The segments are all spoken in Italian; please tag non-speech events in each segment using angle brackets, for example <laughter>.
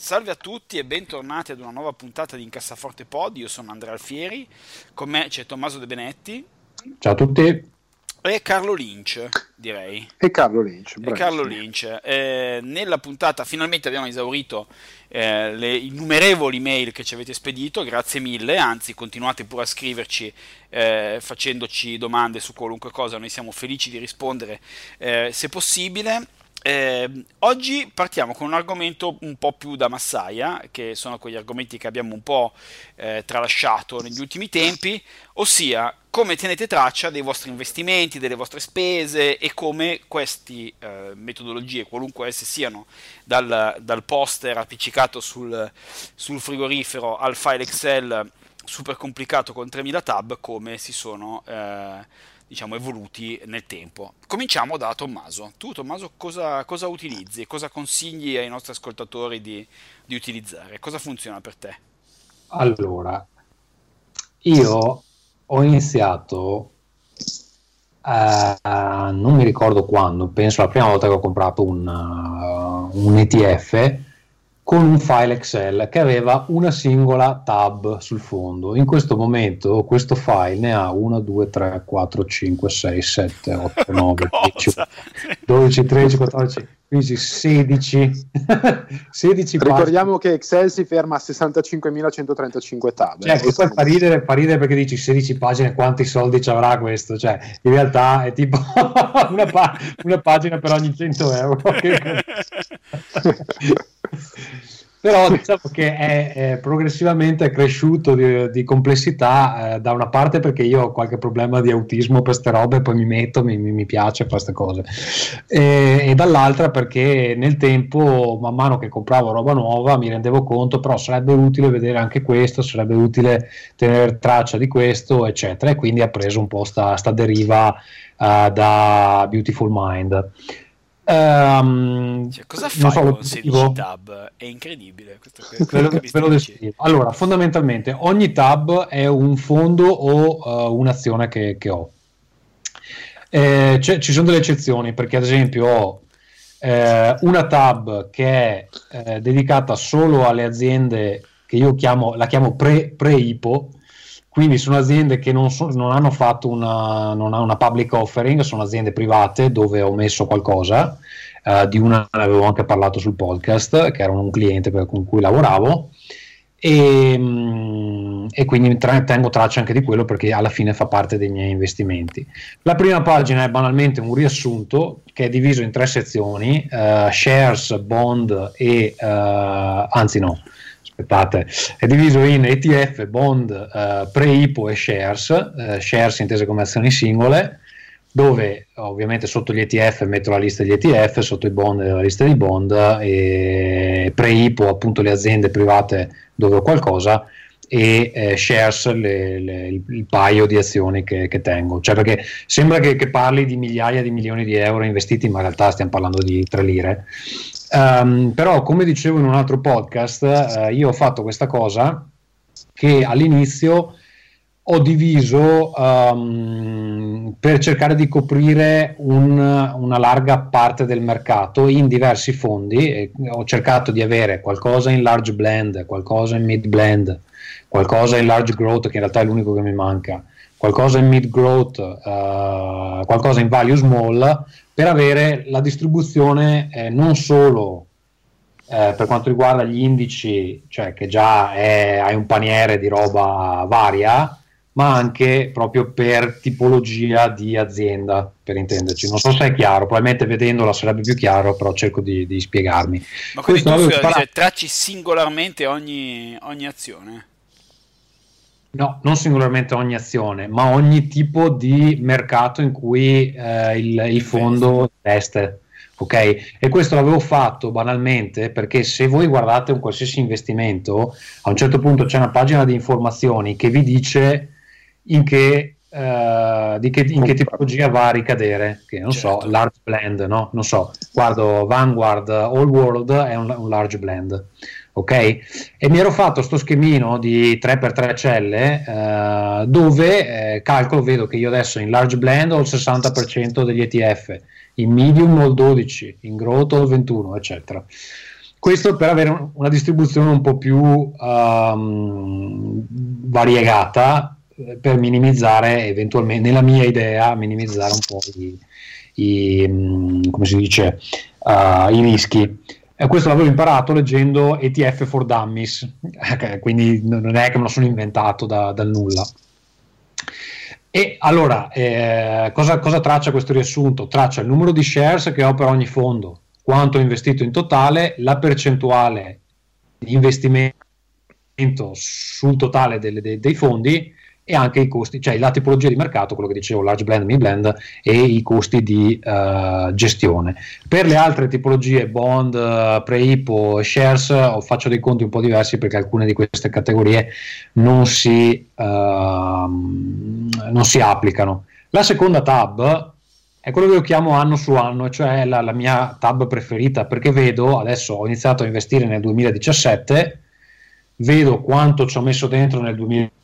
Salve a tutti e bentornati ad una nuova puntata di Incassaforte Pod. Io sono Andrea Alfieri, con me c'è Tommaso De Benetti. Ciao a tutti. E Carlo Lynch, direi. E Carlo Lynch. E Carlo Lynch. Eh, nella puntata finalmente abbiamo esaurito eh, le innumerevoli mail che ci avete spedito, grazie mille, anzi continuate pure a scriverci eh, facendoci domande su qualunque cosa, noi siamo felici di rispondere eh, se possibile. Eh, oggi partiamo con un argomento un po' più da massaia, che sono quegli argomenti che abbiamo un po' eh, tralasciato negli ultimi tempi, ossia come tenete traccia dei vostri investimenti, delle vostre spese e come queste eh, metodologie, qualunque esse siano, dal, dal poster appiccicato sul, sul frigorifero al file Excel super complicato con 3000 tab, come si sono eh, diciamo, evoluti nel tempo. Cominciamo da Tommaso. Tu, Tommaso, cosa, cosa utilizzi? Cosa consigli ai nostri ascoltatori di, di, utilizzare? Cosa funziona per te? Allora, io ho iniziato, uh, non mi ricordo quando, penso la prima volta che ho comprato un, uh, un ETF con un file Excel che aveva una singola tab sul fondo. In questo momento questo file ne ha 1, 2, 3, 4, 5, 6, 7, 8, 9, 10, 12, 13, 14, 15, 16. 16 Ricordiamo che Excel si ferma a 65.135 tab. Cioè, questo fa ridere, fa ridere perché dici 16 pagine, quanti soldi ci avrà questo? Cioè, in realtà è tipo <laughs> una, pa- una pagina per ogni 100 euro. <laughs> <laughs> però diciamo che è, è progressivamente cresciuto di, di complessità eh, da una parte perché io ho qualche problema di autismo per queste robe poi mi metto, mi, mi, piace queste cose. E, e, dall'altra perché nel tempo man mano che compravo roba nuova mi rendevo conto però sarebbe utile vedere anche questo sarebbe utile tenere traccia di questo eccetera. E quindi ha preso un po' sta, sta deriva uh, da Beautiful Mind Um, cioè, cosa fai so, con 16 tab? È incredibile. Questo, questo ve, lo descrivo. Allora, fondamentalmente ogni tab è un fondo o uh, un'azione che, che ho. Eh, ci sono delle eccezioni perché ad esempio ho eh, una tab che è eh, dedicata solo alle aziende che io chiamo, la chiamo pre, pre-IPO, quindi sono aziende che non, so, non hanno fatto una, non una, public offering, sono aziende private dove ho messo qualcosa. Uh, di una ne avevo anche parlato sul podcast, che era un cliente per, con cui lavoravo. E, mm, e, quindi tengo traccia anche di quello perché alla fine fa parte dei miei investimenti. La prima pagina è banalmente un riassunto che è diviso in tre sezioni: uh, shares, bond e uh, anzi no, aspettate, è diviso in ETF, bond, eh, pre-IPO e shares, eh, shares intese come azioni singole, dove ovviamente sotto gli ETF metto la lista degli ETF, sotto i bond la lista dei bond, e pre-IPO appunto le aziende private dove ho qualcosa, e eh, shares le, le, il, il, paio di azioni che, che, tengo. Cioè perché sembra che, che, parli di migliaia di milioni di euro investiti, ma in realtà stiamo parlando di tre lire. Um, però, come dicevo in un altro podcast, uh, io ho fatto questa cosa che all'inizio ho diviso um, per cercare di coprire un, una larga parte del mercato in diversi fondi. ho cercato di avere qualcosa in large blend, qualcosa in mid blend, qualcosa in large growth, che in realtà è l'unico che mi manca, qualcosa in mid growth, uh, qualcosa in value small, per avere la distribuzione eh, non solo eh, per quanto riguarda gli indici, cioè che già è, hai un paniere di roba varia, ma anche proprio per tipologia di azienda, per intenderci. Non so se è chiaro, probabilmente vedendola sarebbe più chiaro, però cerco di, di spiegarmi. Ma quindi Questo tu spara... cioè, tracci singolarmente ogni, ogni azione? No, non singolarmente ogni azione, ma ogni tipo di mercato in cui eh, il, il, fondo investe. ok? E questo l'avevo fatto banalmente perché se voi guardate un qualsiasi investimento, a un certo punto c'è una pagina di informazioni che vi dice in che, uh, che, in che tipologia va a ricadere, che non certo. so, large blend, no? Non so, guardo Vanguard All World è un, un large blend ok? E mi ero fatto sto schemino di 3x3 celle eh, dove eh, calcolo, vedo che io adesso in large blend ho il 60% degli ETF, in medium ho il 12%, in growth ho il 21%, eccetera. Questo per avere una distribuzione un po' più um, variegata eh, per minimizzare eventualmente, nella mia idea, minimizzare un po' i, i si dice, uh, i rischi. E questo l'avevo imparato leggendo ETF for Dummies, quindi non è che me lo sono inventato da, dal nulla. E allora, eh, cosa, cosa, traccia questo riassunto? Traccia il numero di shares che ho per ogni fondo, quanto ho investito in totale, la percentuale di investimento sul totale delle, dei, dei fondi e anche i costi, cioè la tipologia di mercato, quello che dicevo, large blend, mid blend e i costi di uh, gestione. Per le altre tipologie, bond, uh, pre-IPO, shares, uh, faccio dei conti un po' diversi perché alcune di queste categorie non si, ehm, non si applicano. La seconda tab è quello che io chiamo anno su anno, cioè la, la mia tab preferita, perché vedo, adesso ho iniziato a investire nel 2017, vedo quanto ci ho messo dentro nel 2017,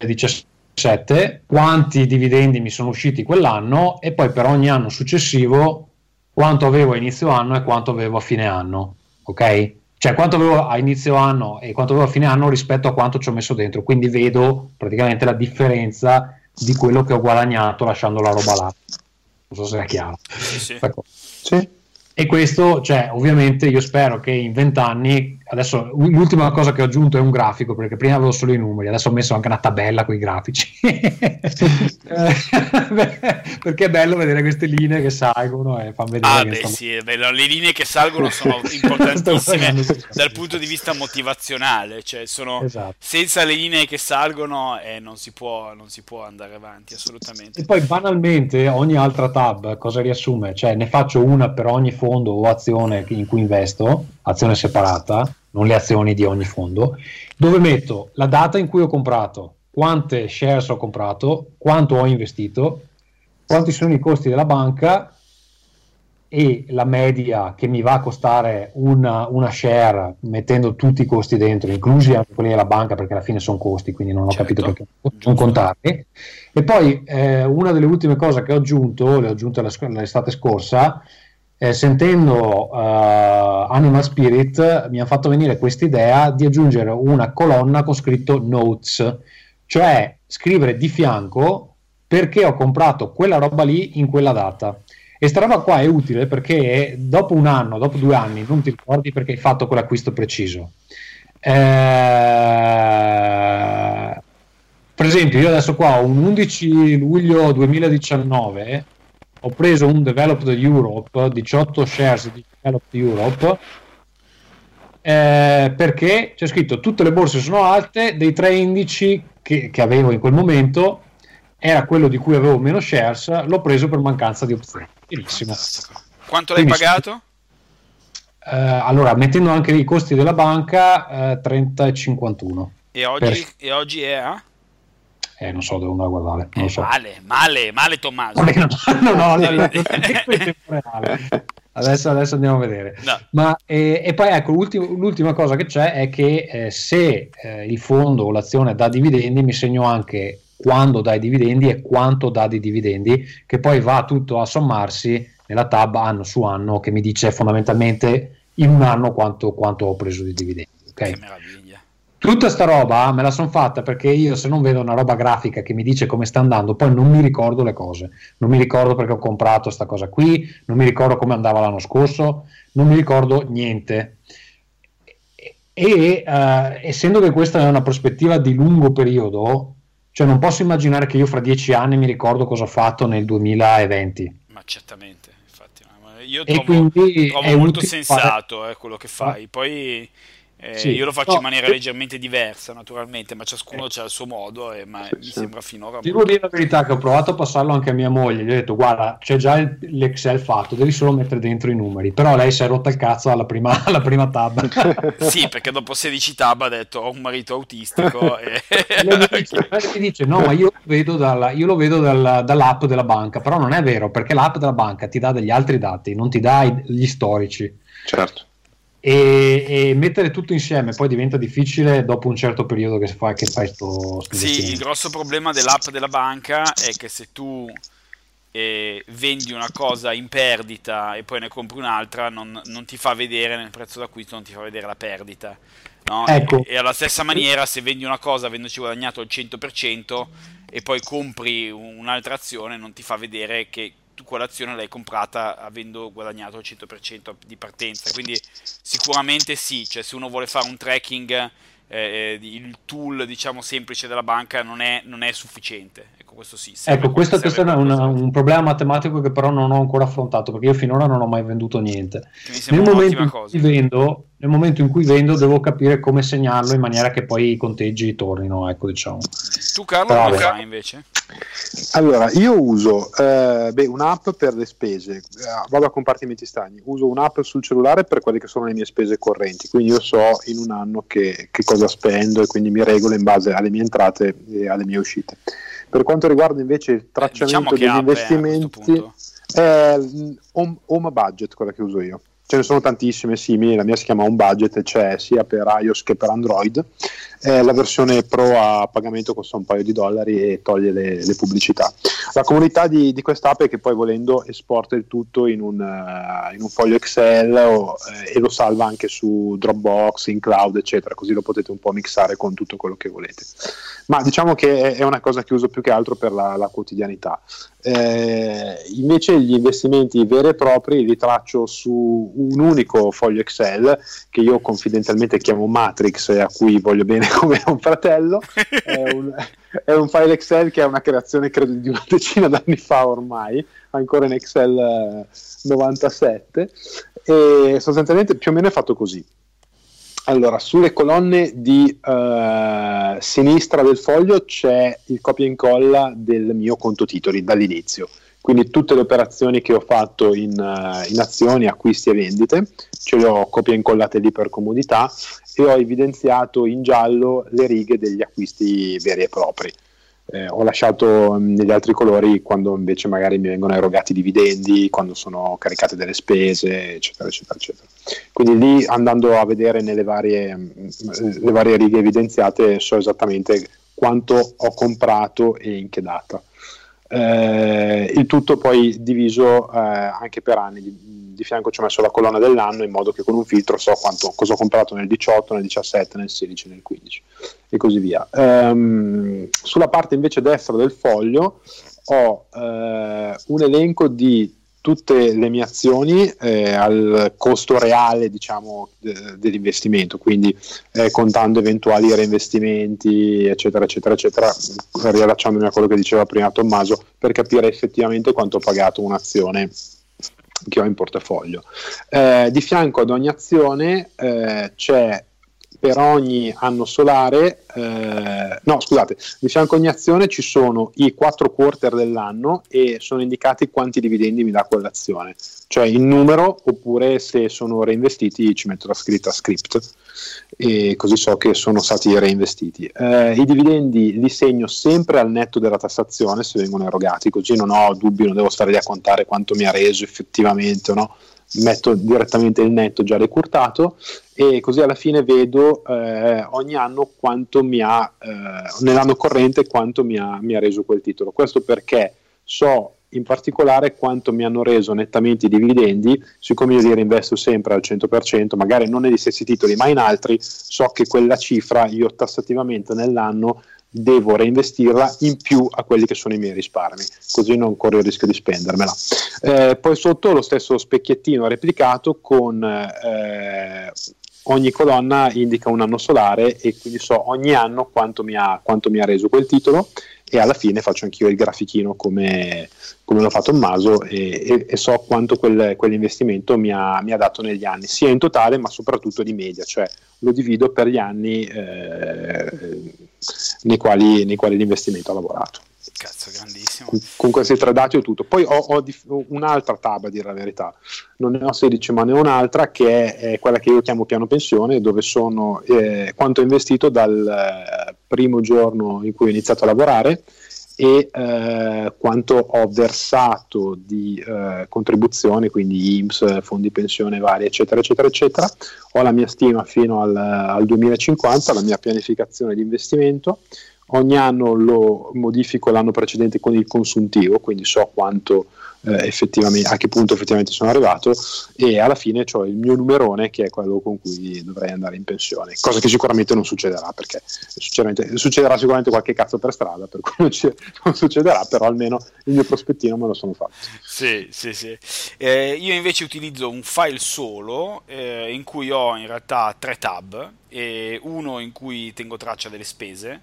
2017, quanti dividendi mi sono usciti quell'anno e poi per ogni anno successivo quanto avevo a inizio anno e quanto avevo a fine anno, ok? Cioè quanto avevo a inizio anno e quanto avevo a fine anno rispetto a quanto ci ho messo dentro, quindi vedo praticamente la differenza di quello che ho guadagnato lasciando la roba là. Non so se è chiaro. Sì, sì. Sì. E questo, cioè, ovviamente io spero che in vent'anni, adesso l'ultima cosa che ho aggiunto è un grafico, perché prima avevo solo i numeri, adesso ho messo anche una tabella con i grafici. <laughs> <laughs> perché è bello vedere queste linee che salgono e fanno vedere. Ah, beh, stiamo... sì, bello. le linee che salgono sono <laughs> importantissime dal punto di vista motivazionale, cioè sono esatto. senza le linee che salgono eh, non, si può, non si può andare avanti assolutamente. E poi banalmente ogni altra tab cosa riassume? Cioè ne faccio una per ogni fondo o azione in cui investo, azione separata, non le azioni di ogni fondo, dove metto la data in cui ho comprato, quante shares ho comprato, quanto ho investito, quanti sono i costi della banca e la media che mi va a costare una, una, share mettendo tutti i costi dentro, inclusi anche quelli della banca perché alla fine sono costi, quindi non ho certo. capito perché non contarli. E poi eh, una delle ultime cose che ho aggiunto, le ho aggiunte l'estate scorsa, eh, sentendo uh, Animal Spirit mi ha fatto venire questa idea di aggiungere una colonna con scritto notes, cioè scrivere di fianco perché ho comprato quella roba lì in quella data. E sta roba qua è utile perché dopo un anno, dopo due anni, non ti ricordi perché hai fatto quell'acquisto preciso. Eh, per esempio, io adesso qua ho un 11 luglio 2019 ho preso un Developed Europe, 18 shares di Developed Europe, eh, perché c'è scritto tutte le borse sono alte, dei tre indici che, che, avevo in quel momento era quello di cui avevo meno shares, l'ho preso per mancanza di opzioni. Benissimo. Quanto l'hai Benissimo. pagato? Eh, allora, mettendo anche i costi della banca, eh, 30 e 51. E oggi, per... e oggi è a? Eh, non so, devo andare a guardare. Non eh, so. Male, male, male Tommaso. no, no, <laughs> no, adesso, adesso, andiamo a vedere. No. Ma, eh, e poi ecco, l'ultima cosa che c'è è che eh, se eh, il fondo o l'azione dà dividendi, mi segno anche quando dà i dividendi e quanto dà di dividendi, che poi va tutto a sommarsi nella tab anno su anno, che mi dice fondamentalmente in un anno quanto, quanto ho preso di dividendi. Okay? Che meraviglia. Tutta sta roba me la sono fatta perché io se non vedo una roba grafica che mi dice come sta andando, poi non mi ricordo le cose. Non mi ricordo perché ho comprato questa cosa qui, non mi ricordo come andava l'anno scorso, non mi ricordo niente. E uh, essendo che questa è una prospettiva di lungo periodo, cioè non posso immaginare che io fra dieci anni mi ricordo cosa ho fatto nel 2020. Ma certamente, infatti, io trovo, trovo molto sensato eh, quello che fai. Poi Eh, sì. Io lo faccio no, in maniera leggermente diversa, naturalmente, ma ciascuno eh. ha il suo modo, e, ma sì, mi sembra finora. Devo dire la verità che ho provato a passarlo anche a mia moglie. Gli ho detto: Guarda, c'è già il, l'Excel fatto, devi solo mettere dentro i numeri. Però lei si è rotta il cazzo alla prima, <laughs> alla prima tab. <laughs> sì, perché dopo 16 tab ha detto: Ho un marito autistico. <laughs> e... lei, dice, lei dice: No, ma io lo vedo, dalla, io lo vedo dalla, dall'app della banca. Però non è vero, perché l'app della banca ti dà degli altri dati, non ti dà gli storici. Certo e, e, mettere tutto insieme poi diventa difficile dopo un certo periodo che, fa, che fai sto sì il grosso problema dell'app della banca è che se tu eh, vendi una cosa in perdita e poi ne compri un'altra non, non, ti fa vedere nel prezzo d'acquisto non ti fa vedere la perdita no? ecco. e, e alla stessa maniera se vendi una cosa avendoci guadagnato il 100% e poi compri un'altra azione non ti fa vedere che tu quell'azione l'hai comprata avendo guadagnato il 100% di partenza. Quindi sicuramente sì, cioè se uno vuole fare un tracking, eh, il tool diciamo semplice della banca non è, non è sufficiente. Ecco, questo sì. Ecco, questo, questo è una, un problema matematico che però non ho ancora affrontato perché io finora non ho mai venduto niente. Nel momento, vendo, nel momento, in cui vendo, devo capire come segnarlo in maniera che poi i conteggi tornino. Ecco, diciamo. Tu, Carlo, come fai invece? Allora, io uso eh, beh, un'app per le spese, eh, vado a compartimenti stagni, uso un'app sul cellulare per quelle che sono le mie spese correnti, quindi io so in un anno che, che cosa spendo e quindi mi regolo in base alle mie entrate e alle mie uscite. Per quanto riguarda invece il tracciamento diciamo degli investimenti, è home, home Budget quella che uso io ce ne sono tantissime simili, la mia si chiama Home Budget c'è sia per iOS che per Android. Eh, la versione Pro a pagamento costa un paio di dollari e toglie le, le pubblicità. La comunità di, di quest'app è che poi volendo esporta il tutto in un, uh, in un foglio Excel o, eh, e lo salva anche su Dropbox, in cloud, eccetera, così lo potete un po' mixare con tutto quello che volete. Ma diciamo che è una cosa che uso più che altro per la, la quotidianità. Eh, invece gli investimenti veri e propri li traccio su un unico foglio Excel che io confidenzialmente chiamo Matrix e a cui voglio bene come un fratello. È <laughs> un, è un, file Excel che è una creazione credo di una decina d'anni fa ormai, ancora in Excel 97 eh, e sostanzialmente più o meno è fatto così. Allora, sulle colonne di uh, sinistra del foglio c'è il copia e incolla del mio conto titoli dall'inizio. Quindi tutte le operazioni che ho fatto in, uh, in azioni, acquisti e vendite, ce le ho copia e incollate lì per comodità e ho evidenziato in giallo le righe degli acquisti veri e propri eh, ho lasciato mm, negli altri colori quando invece magari mi vengono erogati dividendi, quando sono caricate delle spese, eccetera, eccetera, eccetera. Quindi lì andando a vedere nelle varie, mm, le varie righe evidenziate so esattamente quanto ho comprato e in che data. Eh, il tutto poi diviso eh, anche per anni, di, fianco ci ho messo la colonna dell'anno in modo che con un filtro so quanto, cosa ho comprato nel 18, nel 17, nel 16, nel 15 e così via. Um, sulla parte invece destra del foglio ho eh, un elenco di tutte le mie azioni eh, al costo reale diciamo, de- dell'investimento, quindi eh, contando eventuali reinvestimenti, eccetera, eccetera, eccetera, riallacciandomi a quello che diceva prima Tommaso, per capire effettivamente quanto ho pagato un'azione che ho in portafoglio. Eh, di fianco ad ogni azione eh, c'è per ogni anno solare, eh, no scusate, di fianco a ogni azione ci sono i quattro quarter dell'anno e sono indicati quanti dividendi mi dà quell'azione, cioè in numero oppure se sono reinvestiti ci metto la scritta script e così so che sono stati reinvestiti. Eh, I dividendi li segno sempre al netto della tassazione se vengono erogati, così non ho dubbi, non devo stare lì a contare quanto mi ha reso effettivamente, no? metto direttamente il netto già recurtato e così alla fine vedo eh, ogni anno quanto mi ha, eh, nell'anno corrente quanto mi ha, mi ha reso quel titolo. Questo perché so in particolare quanto mi hanno reso nettamente i dividendi, siccome io li reinvesto sempre al 100%, magari non negli stessi titoli ma in altri, so che quella cifra io tassativamente nell'anno devo reinvestirla in più a quelli che sono i miei risparmi, così non corro il rischio di spendermela. Eh, poi sotto lo stesso specchiettino replicato con eh, ogni colonna indica un anno solare e quindi so ogni anno quanto mi ha, quanto mi ha reso quel titolo e alla fine faccio anch'io il grafichino come, come l'ho fatto Maso e, e, e so quanto quel, quell'investimento mi ha, mi ha, dato negli anni, sia in totale ma soprattutto di media, cioè lo divido per gli anni eh, nei, quali, nei quali l'investimento ha lavorato. Cazzo, grandissimo. Con, questi tre dati ho tutto. Poi ho, ho un'altra tab, a dire la verità. Non ne ho 16, ma ne ho un'altra che è, è quella che io chiamo piano pensione, dove sono eh, quanto investito dal eh, primo giorno in cui ho iniziato a lavorare e eh, quanto ho versato di eh, contribuzioni, quindi IMSS, fondi pensione vari, eccetera, eccetera, eccetera. Ho la mia stima fino al, al 2050, la mia pianificazione di investimento ogni anno lo modifico l'anno precedente con il consuntivo, quindi so quanto eh, a che punto effettivamente sono arrivato e alla fine ho il mio numerone che è quello con cui dovrei andare in pensione, cosa che sicuramente non succederà perché succederà sicuramente qualche cazzo per strada, per cui <laughs> non, non, succederà, però almeno il mio prospettino me lo sono fatto. Sì, sì, sì. Eh, io invece utilizzo un file solo eh, in cui ho in realtà tre tab, uno in cui tengo traccia delle spese,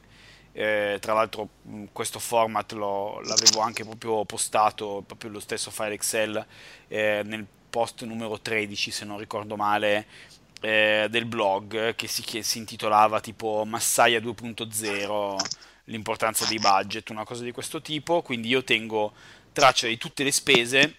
eh, tra l'altro questo format lo, l'avevo anche proprio postato, proprio lo stesso file Excel eh, nel post numero 13 se non ricordo male eh, del blog che si, che si, intitolava tipo Massaia 2.0 l'importanza dei budget, una cosa di questo tipo, quindi io tengo traccia di tutte le spese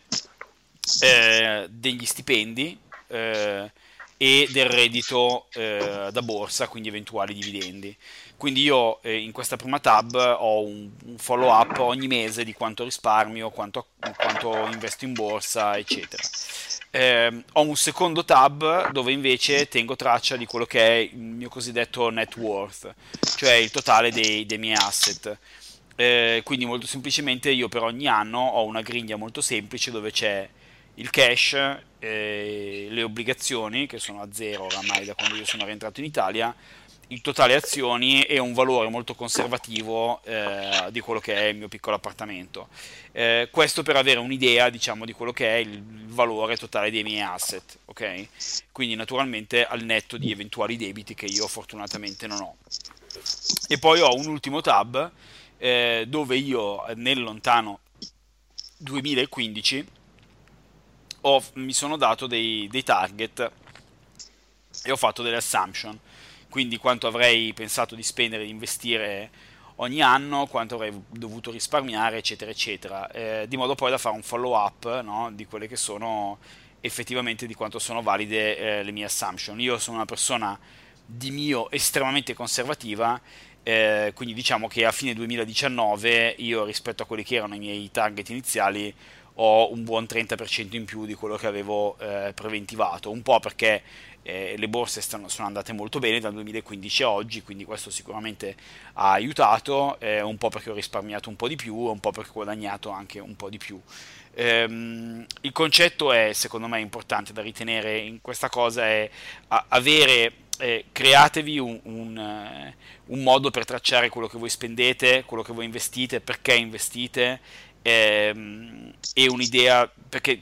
eh, degli stipendi eh, e del reddito eh, da borsa, quindi eventuali dividendi. Quindi io eh, in questa prima tab ho un, un, follow up ogni mese di quanto risparmio, quanto, quanto investo in borsa, eccetera. Eh, ho un secondo tab dove invece tengo traccia di quello che è il mio cosiddetto net worth, cioè il totale dei, dei miei asset. Eh, quindi molto semplicemente io per ogni anno ho una griglia molto semplice dove c'è il cash, eh, le obbligazioni che sono a zero oramai da quando io sono rientrato in Italia, il totale azioni e un valore molto conservativo eh, di quello che è il mio piccolo appartamento. Eh, questo per avere un'idea, diciamo, di quello che è il valore totale dei miei asset, ok? Quindi naturalmente al netto di eventuali debiti che io fortunatamente non ho. E poi ho un ultimo tab eh, dove io nel lontano 2015 ho, mi sono dato dei, dei target e ho fatto delle assumption quindi quanto avrei pensato di spendere e di investire ogni anno, quanto avrei dovuto risparmiare, eccetera, eccetera, eh, di modo poi da fare un follow up no, di quelle che sono effettivamente di quanto sono valide eh, le mie assumption. Io sono una persona di mio estremamente conservativa, eh, quindi diciamo che a fine 2019 io rispetto a quelli che erano i miei target iniziali ho un buon 30% in più di quello che avevo eh, preventivato, un po' perché eh, le borse stanno, sono andate molto bene dal 2015 a oggi, quindi questo sicuramente ha aiutato, eh, un po' perché ho risparmiato un po' di più, un po' perché ho guadagnato anche un po' di più. Ehm, il concetto è, secondo me, importante da ritenere in questa cosa, è avere, eh, createvi un, un, eh, un modo per tracciare quello che voi spendete, quello che voi investite, perché investite ehm, è un'idea, perché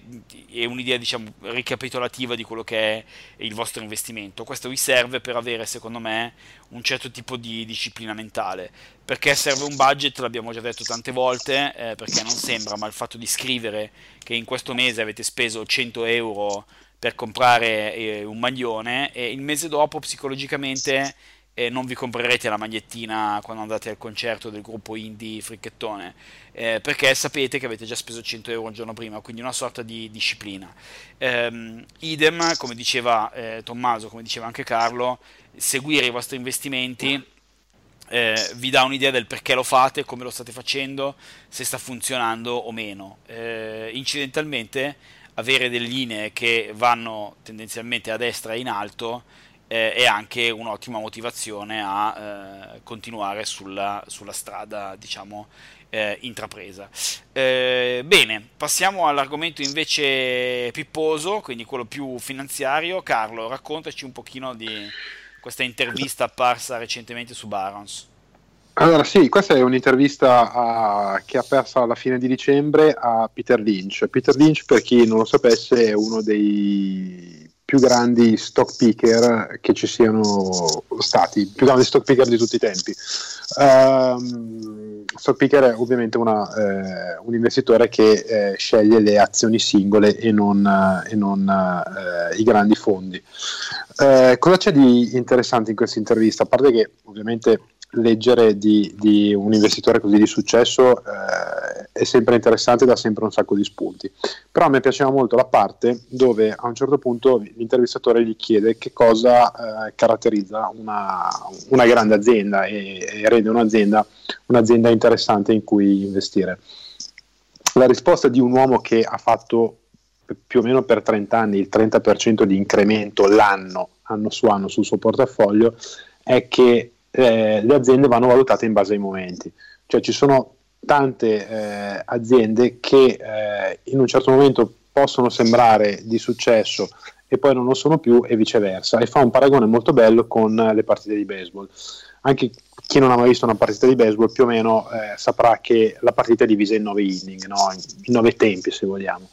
è un'idea diciamo, ricapitolativa di quello che è il vostro investimento. Questo vi serve per avere, secondo me, un certo tipo di disciplina mentale. Perché serve un budget, l'abbiamo già detto tante volte, eh, perché non sembra, ma il fatto di scrivere che in questo mese avete speso 100 euro per comprare eh, un maglione e il mese dopo psicologicamente e non vi comprerete la magliettina quando andate al concerto del gruppo indie fricchettone eh, perché sapete che avete già speso 100 euro il giorno prima quindi una sorta di disciplina ehm, idem come diceva eh, Tommaso come diceva anche Carlo seguire i vostri investimenti eh, vi dà un'idea del perché lo fate, come lo state facendo, se sta funzionando o meno. Eh, incidentalmente avere delle linee che vanno tendenzialmente a destra e in alto eh, è anche un'ottima motivazione a eh, continuare sulla, sulla, strada, diciamo, eh, intrapresa. Eh, bene, passiamo all'argomento invece pipposo, quindi quello più finanziario. Carlo, raccontaci un pochino di questa intervista apparsa recentemente su Barons. Allora sì, questa è un'intervista a, che ha perso alla fine di dicembre a Peter Lynch. Peter Lynch, per chi non lo sapesse, è uno dei più grandi stock picker che ci siano stati, più grandi stock picker di tutti i tempi. Um, stock picker è ovviamente una, eh, un investitore che eh, sceglie le azioni singole e non, eh, e non eh, i grandi fondi. Eh, cosa c'è di interessante in questa intervista? A parte che ovviamente leggere di, di, un investitore così di successo eh, è sempre interessante e dà sempre un sacco di spunti. Però a me piaceva molto la parte dove a un certo punto l'intervistatore gli chiede che cosa eh, caratterizza una, una, grande azienda e, e rende un'azienda un'azienda interessante in cui investire. La risposta di un uomo che ha fatto più o meno per 30 anni il 30% di incremento l'anno, anno su anno sul suo portafoglio, è che eh, le aziende vanno valutate in base ai momenti. Cioè ci sono tante eh, aziende che eh, in un certo momento possono sembrare di successo e poi non lo sono più e viceversa e fa un paragone molto bello con le partite di baseball. Anche chi non ha mai visto una partita di baseball più o meno eh, saprà che la partita è divisa in nove inning, no? in nove tempi se vogliamo.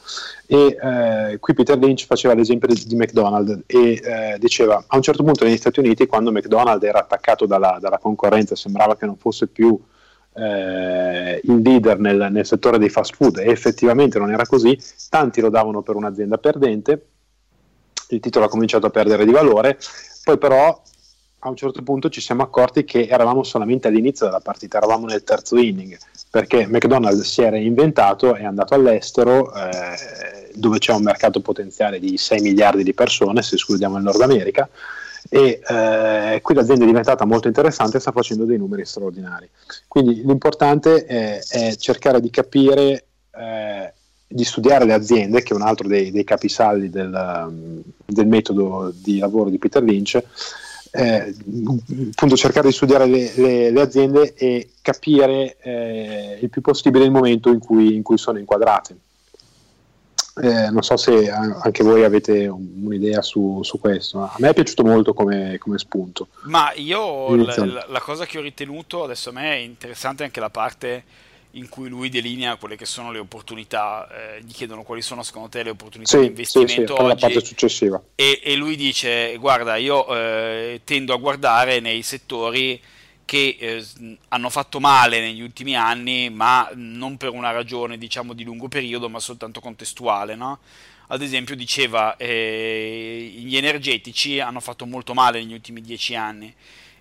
E eh, qui Peter Lynch faceva l'esempio di, di McDonald's e eh, diceva a un certo punto negli Stati Uniti quando McDonald's era attaccato dalla, dalla concorrenza, sembrava che non fosse più eh, il leader nel, nel settore dei fast food e effettivamente non era così, tanti lo davano per un'azienda perdente, il titolo ha cominciato a perdere di valore, poi però a un certo punto ci siamo accorti che eravamo solamente all'inizio della partita, eravamo nel terzo inning, perché McDonald's si era inventato, è andato all'estero, eh, dove c'è un mercato potenziale di 6 miliardi di persone, se escludiamo il Nord America, e eh, qui l'azienda è diventata molto interessante e sta facendo dei numeri straordinari. Quindi l'importante è, è cercare di capire, eh, di studiare le aziende, che è un altro dei, dei capisaldi del, del metodo di lavoro di Peter Lynch, eh, appunto cercare di studiare le, le, le aziende e capire eh, il più possibile il momento in cui, in cui sono inquadrate. Eh, non so se anche voi avete un'idea su, su, questo. A me è piaciuto molto come, come spunto. Ma io la, la, cosa che ho ritenuto, adesso a me è interessante anche la parte in cui lui delinea quelle che sono le opportunità, eh, gli chiedono quali sono secondo te le opportunità sì, di investimento sì, sì, oggi, parte successiva. E, e, lui dice, guarda, io eh, tendo a guardare nei settori che eh, hanno fatto male negli ultimi anni, ma non per una ragione diciamo di lungo periodo, ma soltanto contestuale, no? Ad esempio diceva, eh, gli energetici hanno fatto molto male negli ultimi dieci anni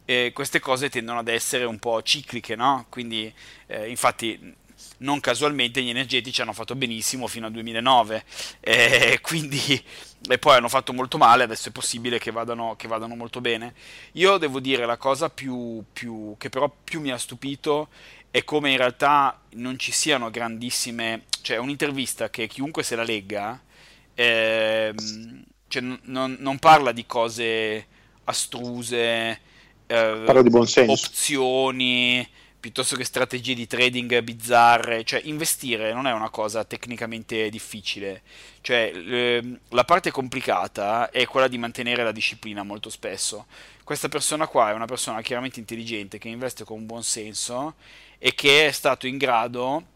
eh, queste cose tendono ad essere un po' cicliche, no? Quindi, eh, infatti, non casualmente gli energetici hanno fatto benissimo fino al 2009, eh, <laughs> quindi, e poi hanno fatto molto male, adesso è possibile che vadano, che vadano molto bene. Io devo dire la cosa più, più, che però più mi ha stupito è come in realtà non ci siano grandissime, cioè un'intervista che chiunque se la legga, ehm, cioè, non, non parla di cose astruse, eh, di buon senso. opzioni piuttosto che strategie di trading bizzarre, cioè investire non è una cosa tecnicamente difficile, cioè eh, la parte complicata è quella di mantenere la disciplina molto spesso. Questa persona qua è una persona chiaramente intelligente che investe con buon senso e che è stato in grado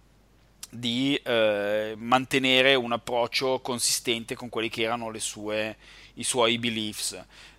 di eh, mantenere un approccio consistente con quelli che erano sue, i suoi beliefs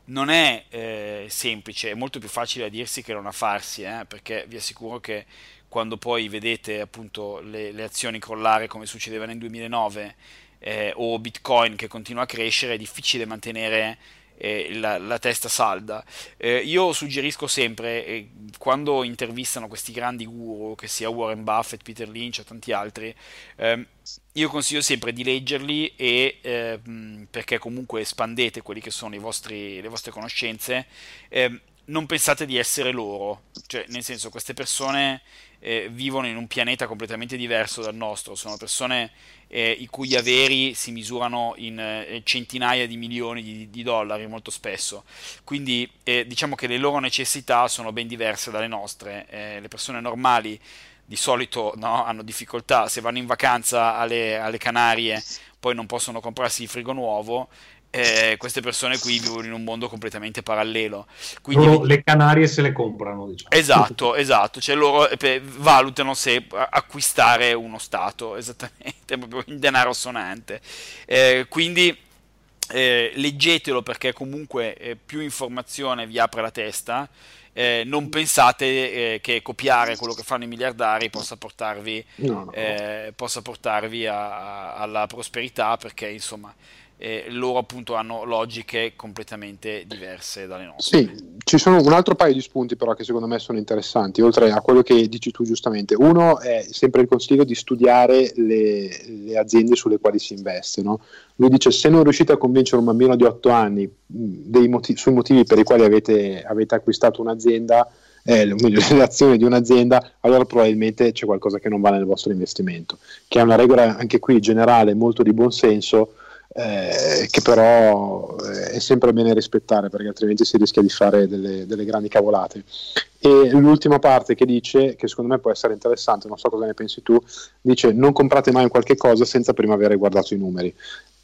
non è eh, semplice, è molto più facile a dirsi che non a farsi, eh, perché vi assicuro che quando poi vedete appunto le, le azioni crollare come succedeva nel 2009 eh, o Bitcoin che continua a crescere, è difficile mantenere eh, la, la, testa salda. Eh, io suggerisco sempre, eh, quando intervistano questi grandi guru, che sia Warren Buffett, Peter Lynch o tanti altri, ehm, io consiglio sempre di leggerli e, ehm, perché comunque espandete quelli che sono vostri, le vostre conoscenze. Ehm, non pensate di essere loro, cioè nel senso queste persone eh, vivono in un pianeta completamente diverso dal nostro, sono persone eh, i cui averi si misurano in eh, centinaia di milioni di, di, dollari molto spesso, quindi eh, diciamo che le loro necessità sono ben diverse dalle nostre, eh, le persone normali di solito no, hanno difficoltà, se vanno in vacanza alle, alle Canarie poi non possono comprarsi il frigo nuovo, eh, queste persone qui vivono in un mondo completamente parallelo. Quindi, loro le Canarie se le comprano, diciamo. Esatto, <laughs> esatto, cioè loro eh, valutano se acquistare uno Stato, <laughs> esattamente, proprio in denaro sonante. Eh, quindi eh, leggetelo perché comunque eh, più informazione vi apre la testa. Eh, non pensate eh, che copiare quello che fanno i miliardari possa portarvi, no, no. Eh, possa portarvi a, a, alla prosperità perché insomma eh, loro appunto hanno logiche completamente diverse dalle nostre. Sì, ci sono un altro paio di spunti però che secondo me sono interessanti, oltre a quello che dici tu giustamente. Uno è sempre il consiglio di studiare le, le aziende sulle quali si investe. No? Lui dice se non riuscite a convincere un bambino di 8 anni motivi, sui motivi per i quali avete, avete acquistato un'azienda, eh, <laughs> le azioni di un'azienda, allora probabilmente c'è qualcosa che non va nel vostro investimento, che è una regola anche qui generale molto di buon senso eh, che però eh, è sempre bene rispettare perché altrimenti si rischia di fare delle, delle, grandi cavolate. E l'ultima parte che dice, che secondo me può essere interessante, non so cosa ne pensi tu, dice non comprate mai un qualche cosa senza prima aver guardato i numeri.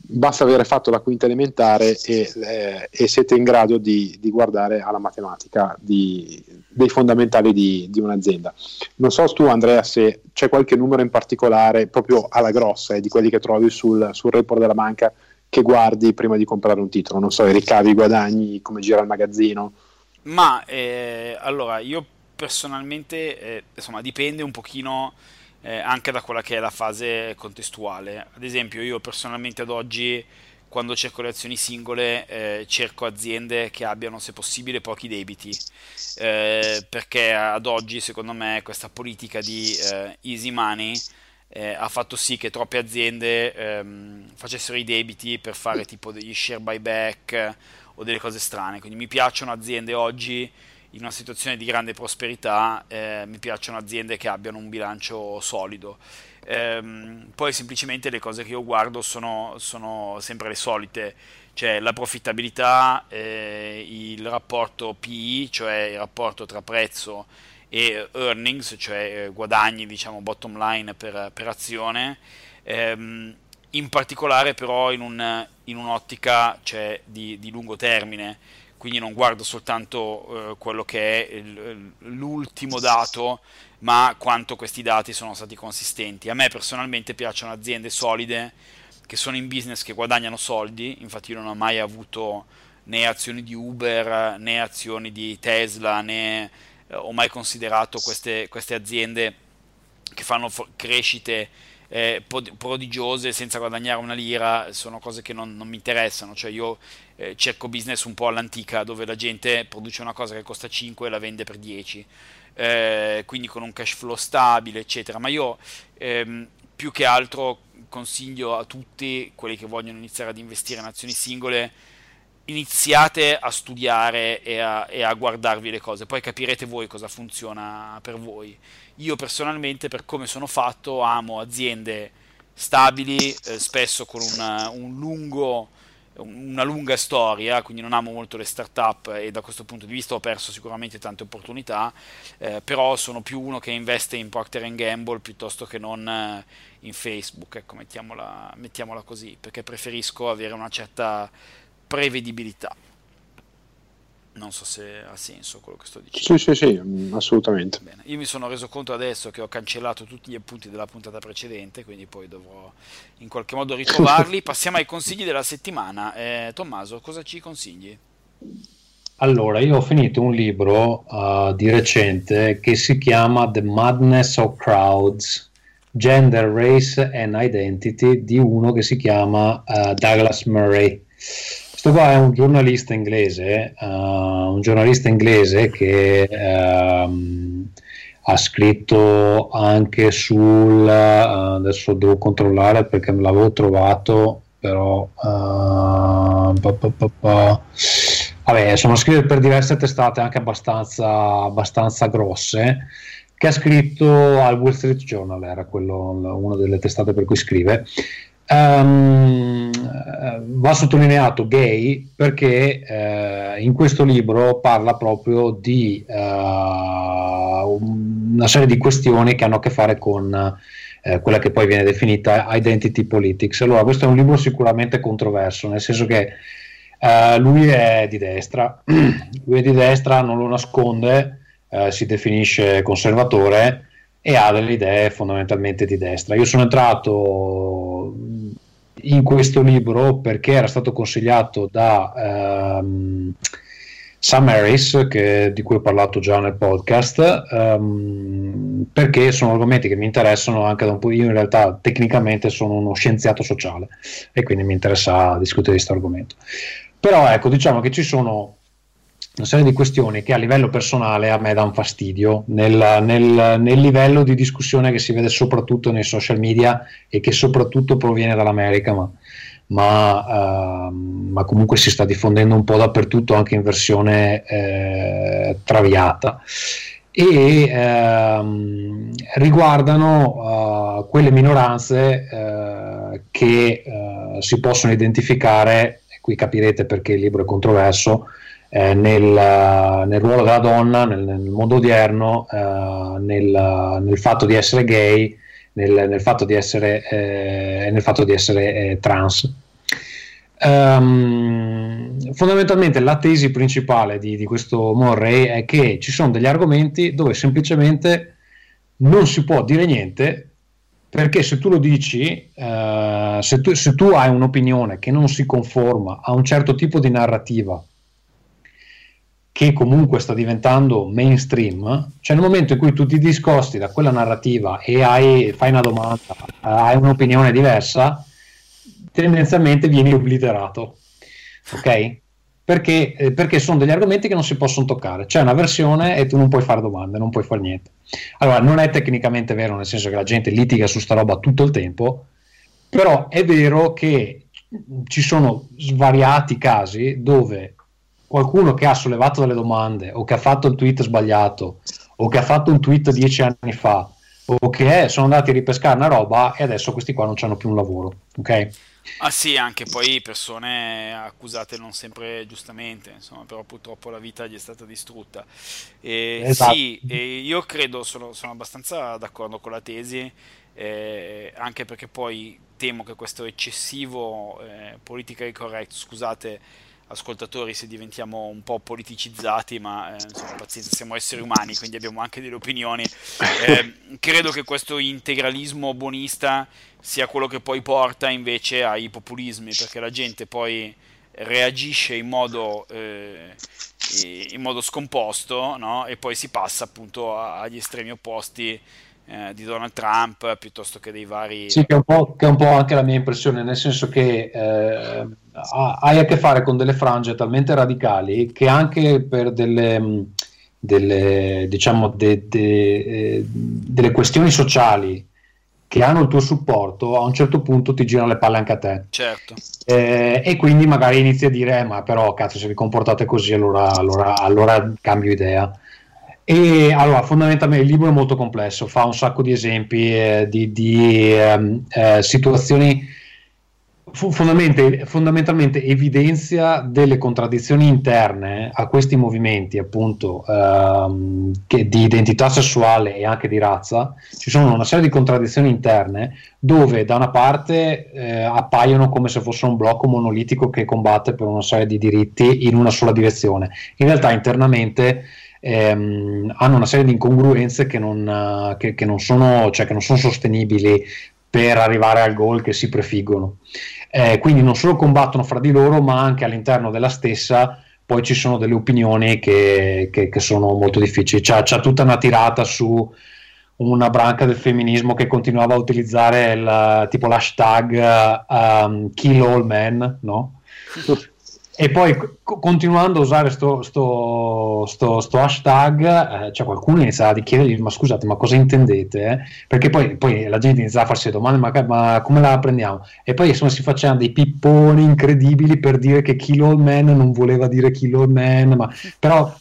Basta avere fatto la quinta elementare e, eh, e siete in grado di, di guardare alla matematica di, dei fondamentali di, di, un'azienda. Non so tu Andrea se c'è qualche numero in particolare, proprio alla grossa, eh, di quelli che trovi sul, sul report della banca che guardi prima di comprare un titolo, non so, i ricavi, i guadagni, come gira il magazzino. Ma eh, allora io personalmente, eh, insomma, dipende un pochino eh, anche da quella che è la fase contestuale. Ad esempio, io personalmente ad oggi quando cerco le azioni singole eh, cerco aziende che abbiano se possibile pochi debiti eh, perché ad oggi secondo me questa politica di eh, easy money eh, ha fatto sì che troppe aziende ehm, facessero i debiti per fare tipo degli share buyback o delle cose strane quindi mi piacciono aziende oggi in una situazione di grande prosperità eh, mi piacciono aziende che abbiano un bilancio solido. Ehm, poi semplicemente le cose che io guardo sono, sono sempre le solite, cioè la profittabilità, eh, il rapporto PI, cioè il rapporto tra prezzo e earnings, cioè eh, guadagni, diciamo bottom line per, per azione, ehm, in particolare però in, un, in un'ottica cioè, di, di lungo termine quindi non guardo soltanto eh, quello che è l'ultimo dato, ma quanto questi dati sono stati consistenti. A me personalmente piacciono aziende solide che sono in business che guadagnano soldi, infatti io non ho mai avuto né azioni di Uber né azioni di Tesla, né eh, ho mai considerato queste, queste aziende che fanno crescite eh, prodigiose senza guadagnare una lira sono cose che non, non mi interessano, cioè io eh, cerco business un po' all'antica dove la gente produce una cosa che costa 5 e la vende per 10, eh, quindi con un cash flow stabile, eccetera, ma io ehm, più che altro consiglio a tutti quelli che vogliono iniziare ad investire in azioni singole iniziate a studiare e a, e a, guardarvi le cose, poi capirete voi cosa funziona per voi. Io personalmente, per come sono fatto, amo aziende stabili, eh, spesso con una, un lungo, una lunga storia, quindi non amo molto le start-up e da questo punto di vista ho perso sicuramente tante opportunità, eh, però sono più uno che investe in Procter Gamble piuttosto che non eh, in Facebook, ecco, mettiamola, mettiamola così, perché preferisco avere una certa prevedibilità. Non so se ha senso quello che sto dicendo. Sì, sì, sì, mm, assolutamente. Bene. Io mi sono reso conto adesso che ho cancellato tutti gli appunti della puntata precedente, quindi poi dovrò in qualche modo ritrovarli. Passiamo ai consigli della settimana. Eh, Tommaso, cosa ci consigli? Allora, io ho finito un libro uh, di recente che si chiama The Madness of Crowds, Gender, Race and Identity di uno che si chiama uh, Douglas Murray questo qua è un giornalista inglese, uh, un giornalista inglese che uh, ha scritto anche sul, uh, adesso devo controllare perché me l'avevo trovato, però pa, pa, pa, vabbè, sono scritte per diverse testate anche abbastanza, abbastanza grosse che ha scritto al Wall Street Journal, era quello, una delle testate per cui scrive, Um, va sottolineato gay perché uh, in questo libro parla proprio di uh, una serie di questioni che hanno a che fare con uh, quella che poi viene definita identity politics. Allora, questo è un libro sicuramente controverso, nel senso che lui è di destra, <clears throat> lui è di destra, non lo nasconde, si definisce conservatore e ha delle idee fondamentalmente di destra. Io sono entrato in questo libro perché era stato consigliato da um, Sam Harris, che, di cui ho parlato già nel podcast, um, perché sono argomenti che mi interessano anche da un po'. Io in realtà tecnicamente sono uno scienziato sociale e quindi mi interessa discutere di questo argomento. Però ecco, diciamo che ci sono una serie di questioni che a livello personale a me danno fastidio nel, nel, nel, livello di discussione che si vede soprattutto nei social media e che soprattutto proviene dall'America, ma, ma, uh, ma comunque si sta diffondendo un po' dappertutto anche in versione eh, traviata. E ehm, riguardano uh, quelle minoranze uh, che uh, si possono identificare, qui capirete perché il libro è controverso, eh, nel, nel, ruolo della donna, nel, nel mondo odierno, eh, nel, nel, fatto di essere gay, nel, fatto di essere, eh, fatto di essere eh, trans. Um, fondamentalmente la tesi principale di, di, questo Murray è che ci sono degli argomenti dove semplicemente non si può dire niente perché se tu lo dici, uh, se, tu, se tu hai un'opinione che non si conforma a un certo tipo di narrativa che comunque sta diventando mainstream, cioè nel momento in cui tu ti discosti da quella narrativa e hai, fai una domanda, hai un'opinione diversa, tendenzialmente vieni obliterato. Ok? Perché, eh, perché, sono degli argomenti che non si possono toccare. C'è una versione e tu non puoi fare domande, non puoi fare niente. Allora, non è tecnicamente vero, nel senso che la gente litiga su sta roba tutto il tempo, però è vero che ci sono svariati casi dove qualcuno che ha sollevato delle domande o che ha fatto il tweet sbagliato o che ha fatto un tweet dieci anni fa o che sono andati a ripescare una roba e adesso questi qua non hanno più un lavoro, ok? Ah sì, anche poi persone accusate non sempre giustamente, insomma, però purtroppo la vita gli è stata distrutta. E esatto. Sì, io credo, sono, sono, abbastanza d'accordo con la tesi, eh, anche perché poi temo che questo eccessivo eh, politica corretto, scusate, ascoltatori se diventiamo un po' politicizzati, ma eh, insomma, pazienza, siamo esseri umani, quindi abbiamo anche delle opinioni. <laughs> Eh, credo che questo integralismo buonista sia quello che poi porta invece ai populismi, perché la gente poi reagisce in modo, eh, in modo scomposto no? e poi si passa appunto agli estremi opposti eh, di Donald Trump piuttosto che dei vari... Sì, che è, che è, un po', anche la mia impressione, nel senso che eh, hai a che fare con delle frange talmente radicali che anche per delle, delle, diciamo, de, de, eh, delle questioni sociali che hanno il tuo supporto, a un certo punto ti girano le palle anche a te. Certo. Eh, e quindi magari inizi a dire, eh, ma però cazzo se vi comportate così allora, allora, allora cambio idea. E allora, fondamentalmente il libro è molto complesso, fa un sacco di esempi eh, di, di ehm, eh, situazioni, fondamentalmente, fondamentalmente, evidenzia delle contraddizioni interne a questi movimenti, appunto, ehm, di identità sessuale e anche di razza. Ci sono una serie di contraddizioni interne dove da una parte eh, appaiono come se fosse un blocco monolitico che combatte per una serie di diritti in una sola direzione. In realtà internamente ehm, hanno una serie di incongruenze che non, che, che non, sono, cioè che non sono sostenibili per arrivare al goal che si prefiggono. Eh, quindi non solo combattono fra di loro, ma anche all'interno della stessa poi ci sono delle opinioni che, che, che sono molto difficili. C'è, c'è, tutta una tirata su una branca del femminismo che continuava a utilizzare il, tipo l'hashtag um, kill all men, no? <laughs> E poi co- continuando a usare sto, sto, sto, sto hashtag, eh, cioè qualcuno iniziava a chiedergli: Ma scusate, ma cosa intendete? Eh? Perché poi, poi, la gente iniziava a farsi domande: ma, ma, come la prendiamo? E poi insomma si facevano dei pipponi incredibili per dire che Kill All Man non voleva dire Kill All Man, ma però,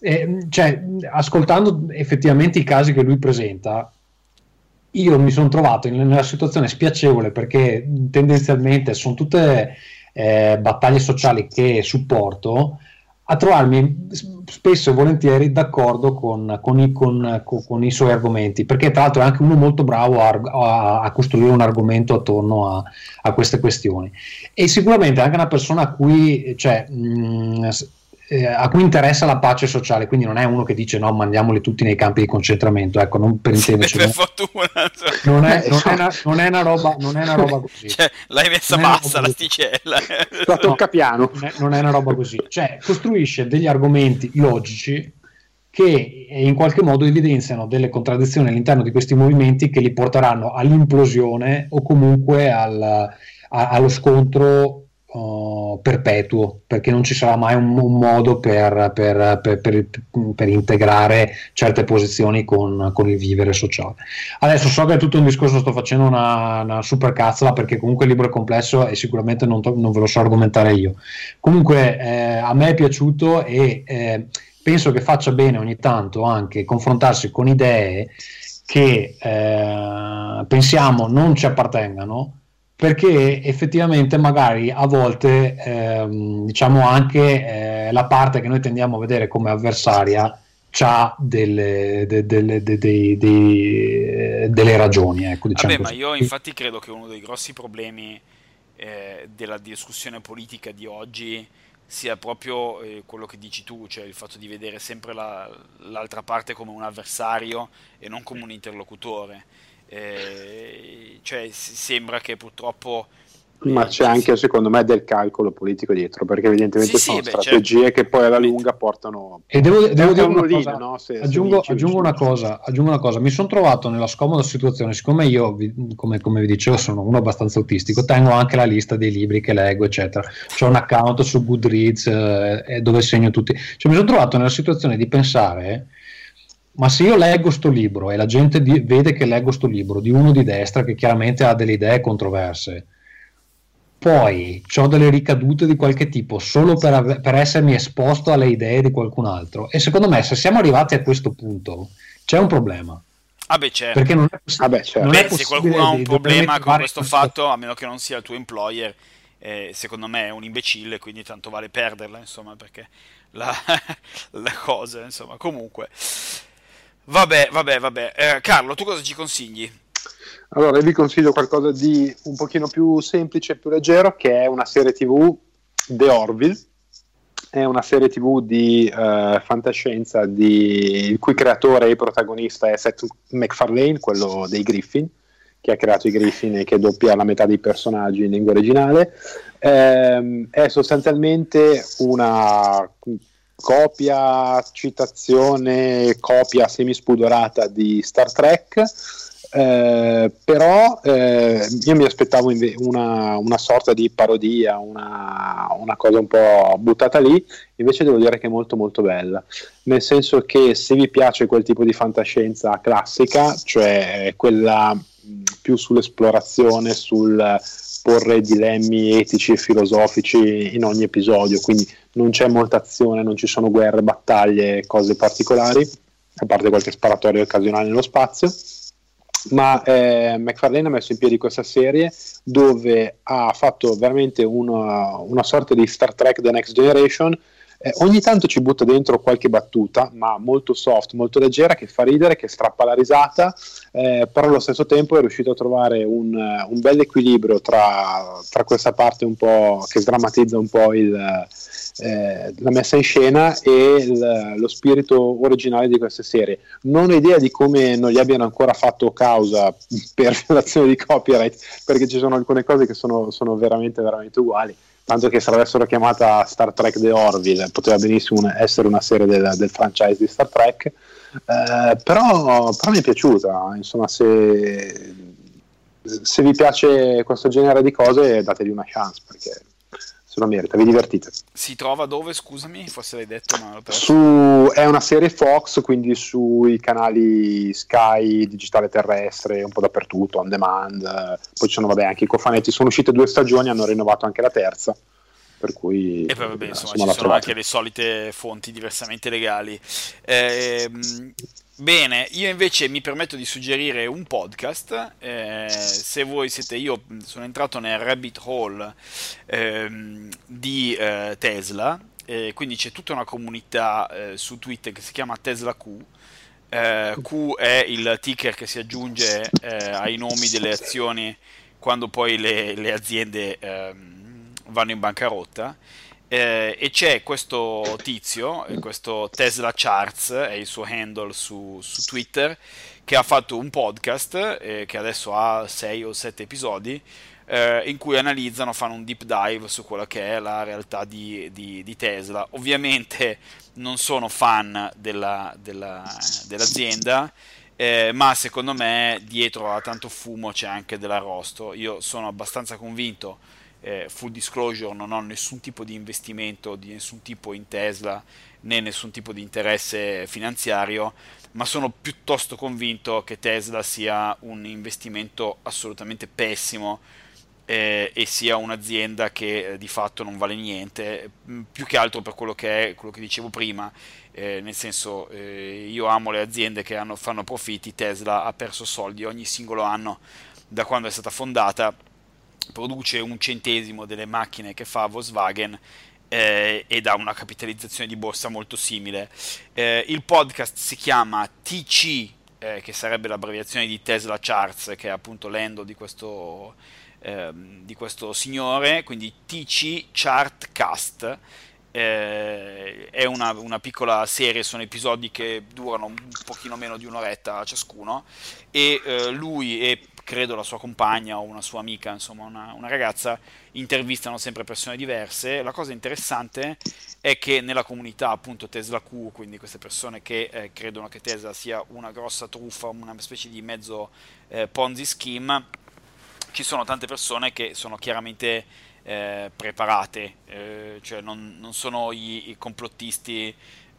eh, cioè, ascoltando effettivamente i casi che lui presenta, io mi sono trovato in una situazione spiacevole perché tendenzialmente sono tutte eh, battaglie sociali che supporto, a trovarmi spesso e volentieri d'accordo con, con, i, con, con, i, suoi argomenti, perché tra l'altro è anche uno molto bravo a, a, a costruire un argomento attorno a, a, queste questioni. E sicuramente anche una persona a cui, cioè, mh, eh, a cui interessa la pace sociale, quindi non è uno che dice no, mandiamoli tutti nei campi di concentramento, ecco, non per <laughs> intenderci. per fortuna. Non è, non, è una, non è, una, roba, non è una roba <laughs> così. Cioè, l'hai messa bassa l'asticella. <laughs> La tocca piano. Non è, non è una roba così. Cioè, costruisce degli argomenti logici che in qualche modo evidenziano delle contraddizioni all'interno di questi movimenti che li porteranno all'implosione o comunque al, a, allo scontro perpetuo, perché non ci sarà mai un, un modo per, per, per, per, integrare certe posizioni con, con, il vivere sociale. Adesso so che è tutto un discorso, sto facendo una, una super cazzola perché comunque il libro è complesso e sicuramente non, to- non ve lo so argomentare io. Comunque eh, a me è piaciuto e eh, penso che faccia bene ogni tanto anche confrontarsi con idee che eh, pensiamo non ci appartengano perché effettivamente magari a volte ehm, diciamo anche eh, la parte che noi tendiamo a vedere come avversaria ha delle, de, de, de, delle ragioni. Ecco, diciamo Vabbè, ma io infatti credo che uno dei grossi problemi eh, della discussione politica di oggi sia proprio eh, quello che dici tu, cioè il fatto di vedere sempre la, l'altra parte come un avversario e non come un interlocutore. Eh, cioè sembra che purtroppo ma c'è anche secondo me del calcolo politico dietro perché evidentemente sì, sono sì, strategie certo. che poi alla lunga portano e devo, devo dire una cosa, no? se, aggiungo, se aggiungo, una cosa, aggiungo, una cosa. Mi sono trovato nella scomoda situazione siccome io come, come, vi dicevo sono uno abbastanza autistico tengo anche la lista dei libri che leggo eccetera. Ho un account su Goodreads eh, dove segno tutti. Cioè, mi sono trovato nella situazione di pensare ma se io leggo sto libro e la gente di, vede che leggo sto libro di uno di destra che chiaramente ha delle idee controverse, poi ho delle ricadute di qualche tipo solo per, per, essermi esposto alle idee di qualcun altro. E secondo me, se siamo arrivati a questo punto, c'è un problema. Ah beh, certo. Perché non è, possi- ah beh, certo. non è Beh, Se qualcuno ha un problema con questo fatto, a meno che non sia il tuo employer, eh, secondo me è un imbecille, quindi tanto vale perderla, insomma, perché la, <laughs> la cosa, insomma, comunque. Vabbè, vabbè, vabbè. Eh, Carlo, tu cosa ci consigli? Allora, io vi consiglio qualcosa di un pochino più semplice e più leggero, che è una serie tv, The Orville. È una serie tv di uh, fantascienza di... il cui creatore e protagonista è Seth MacFarlane, quello dei Griffin, che ha creato i Griffin e che doppia la metà dei personaggi in lingua originale. Eh, è sostanzialmente una copia, citazione, copia semispudorata di Star Trek. Eh, però eh, io mi aspettavo una, una, sorta di parodia, una, una, cosa un po' buttata lì, invece devo dire che è molto molto bella, nel senso che se vi piace quel tipo di fantascienza classica, cioè quella più sull'esplorazione, sul porre dilemmi etici e filosofici in ogni episodio, quindi non c'è molta azione, non ci sono guerre, battaglie, cose particolari, a parte qualche sparatorio occasionale nello spazio. Ma eh, McFarlane ha messo in piedi questa serie dove ha fatto veramente una, una sorta di Star Trek The Next Generation eh, ogni tanto ci butta dentro qualche battuta, ma molto soft, molto leggera, che fa ridere, che strappa la risata, eh, però allo stesso tempo è riuscito a trovare un, un bel equilibrio tra, tra, questa parte un po' che sdrammatizza un po' il, eh, la messa in scena e il, lo spirito originale di queste serie. Non ho idea di come non gli abbiano ancora fatto causa per <laughs> violazione di copyright, perché ci sono alcune cose che sono, sono veramente, veramente uguali tanto che se l'avessero chiamata Star Trek The Orville poteva benissimo essere una serie del, del franchise di Star Trek eh, però, però, mi è piaciuta insomma se, se vi piace questo genere di cose dategli una chance perché se lo merita, vi divertite. Si trova dove, scusami, forse l'hai detto, ma Su, è una serie Fox, quindi sui canali Sky, Digitale Terrestre, un po' dappertutto, on demand, poi ci sono vabbè, anche i cofanetti, sono uscite due stagioni, hanno rinnovato anche la terza. Per cui e poi vabbè, insomma, insomma ci sono anche le solite fonti diversamente legali. Eh, Bene, io invece mi permetto di suggerire un podcast. Eh, se voi siete, io sono entrato nel rabbit hole ehm, di eh, Tesla, eh, quindi c'è tutta una comunità eh, su Twitter che si chiama Tesla Q. Eh, Q è il ticker che si aggiunge eh, ai nomi delle azioni quando poi le, le aziende ehm, vanno in bancarotta Eh, e c'è questo tizio, questo Tesla Charts, è il suo handle su, su Twitter, che ha fatto un podcast eh, che adesso ha 6 o 7 episodi eh, in cui analizzano, fanno un deep dive su quella che è la realtà di, di, di Tesla. Ovviamente non sono fan della, della, dell'azienda, eh, ma secondo me dietro a tanto fumo c'è anche dell'arrosto. Io sono abbastanza convinto, eh, full disclosure, non ho nessun tipo di investimento di nessun tipo in Tesla né nessun tipo di interesse finanziario, ma sono piuttosto convinto che Tesla sia un investimento assolutamente pessimo eh, e sia un'azienda che eh, di fatto non vale niente, mm, più che altro per quello che è quello che dicevo prima, eh, nel senso eh, io amo le aziende che hanno, fanno profitti, Tesla ha perso soldi ogni singolo anno da quando è stata fondata, produce un centesimo delle macchine che fa Volkswagen eh, ed ha una capitalizzazione di borsa molto simile. Eh, il podcast si chiama TC, eh, che sarebbe l'abbreviazione di Tesla Charts, che è appunto l'endo di questo Ehm, di questo signore, quindi TC Chartcast. Eh, è una, una, piccola serie, sono episodi che durano un pochino meno di un'oretta ciascuno e eh, lui e credo la sua compagna o una sua amica, insomma una, una, ragazza, intervistano sempre persone diverse. La cosa interessante è che nella comunità appunto Tesla Q, quindi queste persone che eh, credono che Tesla sia una grossa truffa, una specie di mezzo eh, Ponzi scheme, ci sono tante persone che sono chiaramente eh, preparate, eh, cioè non, non sono i, i complottisti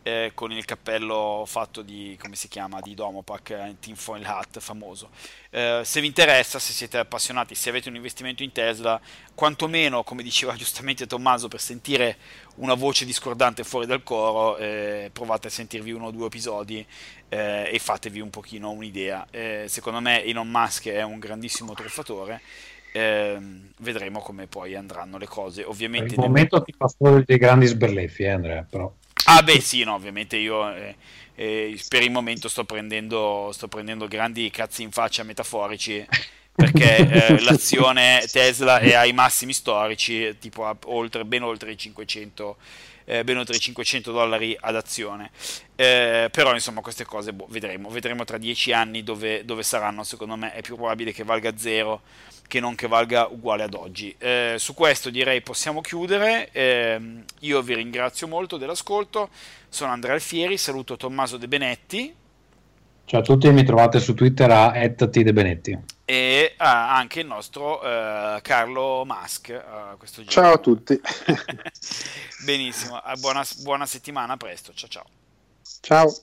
eh, con il cappello fatto di, come si chiama, di Domopac, eh, Tinfoil Hat famoso. Eh, se vi interessa, se siete appassionati, se avete un investimento in Tesla, quantomeno, come diceva <laughs> giustamente Tommaso, per sentire una voce discordante fuori dal coro, eh, provate a sentirvi uno o due episodi eh, e fatevi un pochino un'idea. Eh, secondo me Elon Musk è un grandissimo truffatore. Eh, vedremo come poi andranno le cose. Ovviamente per il momento ti fa fuori dei grandi sberleffi, eh, Andrea, però. Ah beh sì, no, ovviamente io eh, eh, per il momento sto prendendo, sto prendendo grandi cazzi in faccia metaforici perché eh, <laughs> l'azione Tesla è ai massimi storici, tipo a oltre, ben oltre i 500 eh, ben oltre i 500 dollari ad azione. Eh, però insomma queste cose boh, vedremo, vedremo tra dieci anni dove, dove, saranno, secondo me è più probabile che valga zero che non che valga uguale ad oggi. Eh, su questo direi possiamo chiudere, ehm, io vi ringrazio molto dell'ascolto, sono Andrea Alfieri, saluto Tommaso De Benetti. Ciao a tutti, mi trovate su Twitter a @tdebenetti e uh, anche il nostro uh, Carlo Musk. Uh, ciao a tutti. <laughs> Benissimo, buona, buona settimana, a presto, ciao ciao. Ciao.